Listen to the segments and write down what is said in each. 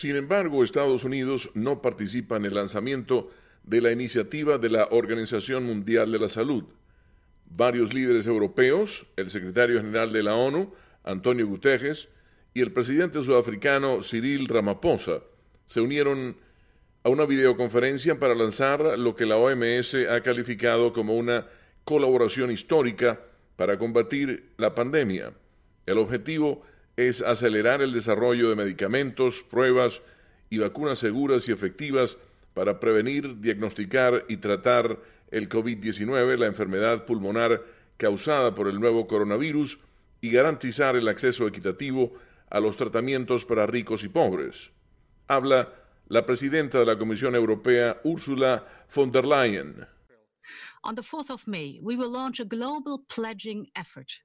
Sin embargo, Estados Unidos no participa en el lanzamiento de la iniciativa de la Organización Mundial de la Salud. Varios líderes europeos, el secretario general de la ONU, Antonio Guterres, y el presidente sudafricano Cyril Ramaphosa se unieron a una videoconferencia para lanzar lo que la OMS ha calificado como una colaboración histórica para combatir la pandemia. El objetivo es acelerar el desarrollo de medicamentos, pruebas y vacunas seguras y efectivas para prevenir, diagnosticar y tratar el COVID-19, la enfermedad pulmonar causada por el nuevo coronavirus, y garantizar el acceso equitativo a los tratamientos para ricos y pobres. Habla la presidenta de la Comisión Europea, Ursula von der Leyen. On the 4th of May, we will launch a global pledging effort.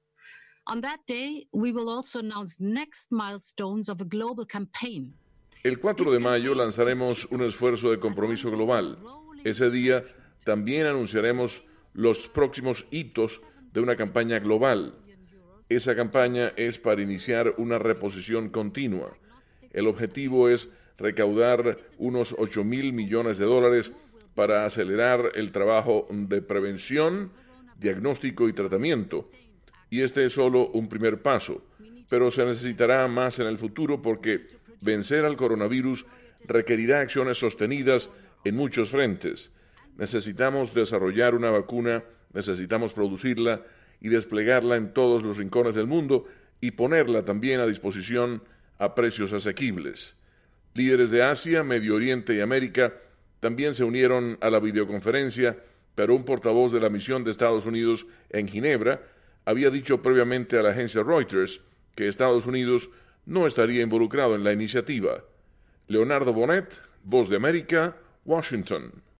On that day, we will also announce next milestones of a global campaign. El 4 de mayo lanzaremos un esfuerzo de compromiso global. Ese día también anunciaremos los próximos hitos de una campaña global. Esa campaña es para iniciar una reposición continua. El objetivo es recaudar unos 8 mil millones de dólares para acelerar el trabajo de prevención, diagnóstico y tratamiento. Y este es solo un primer paso, pero se necesitará más en el futuro porque vencer al coronavirus requerirá acciones sostenidas en muchos frentes. Necesitamos desarrollar una vacuna, necesitamos producirla y desplegarla en todos los rincones del mundo y ponerla también a disposición a precios asequibles. Líderes de Asia, Medio Oriente y América también se unieron a la videoconferencia, pero un portavoz de la misión de Estados Unidos en Ginebra había dicho previamente a la agencia Reuters que Estados Unidos no estaría involucrado en la iniciativa. Leonardo Bonet, Voz de América, Washington.